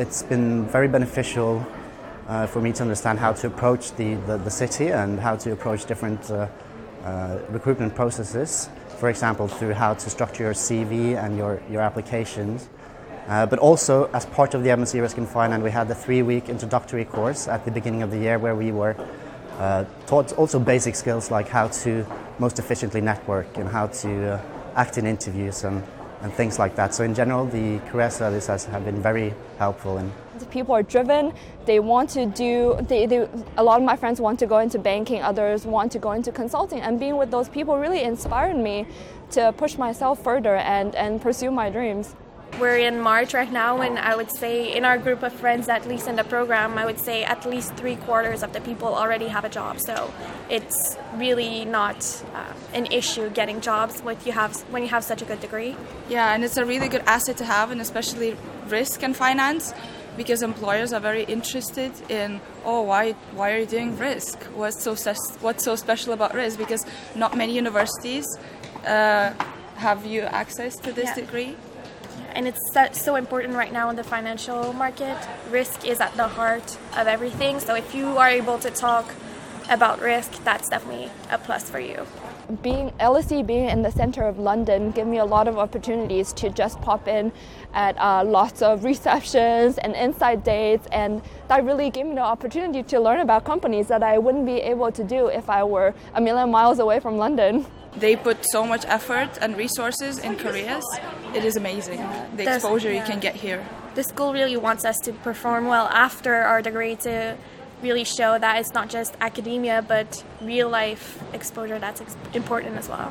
it's been very beneficial uh, for me to understand how to approach the, the, the city and how to approach different uh, uh, recruitment processes. For example, through how to structure your CV and your, your applications. Uh, but also, as part of the MSc Risk and Finance, we had the three week introductory course at the beginning of the year where we were uh, taught also basic skills like how to most efficiently network and how to uh, act in interviews and, and things like that. So, in general, the career service has have been very helpful. In People are driven, they want to do, they, they, a lot of my friends want to go into banking, others want to go into consulting, and being with those people really inspired me to push myself further and, and pursue my dreams. We're in March right now, and I would say in our group of friends, at least in the program, I would say at least three quarters of the people already have a job. So it's really not uh, an issue getting jobs when you have when you have such a good degree. Yeah, and it's a really good asset to have, and especially risk and finance, because employers are very interested in oh why why are you doing risk? What's so what's so special about risk? Because not many universities uh, have you access to this Yeah. degree. And it's so- important right now in the financial market. Risk is at the heart of everything. So if you are able to talk about risk, that's definitely a plus for you. being LSE being in the center of London gave me a lot of opportunities to just pop in at uh, lots of receptions and insight days and that really gave me the opportunity to learn about companies that I wouldn't be able to do if I were a million miles away from London. They put so much effort and resources in careers. It is amazing the That's- exposure you can get here. The school really wants us to perform well after our degree to really show that it's not just academia but real life exposure that's important as well.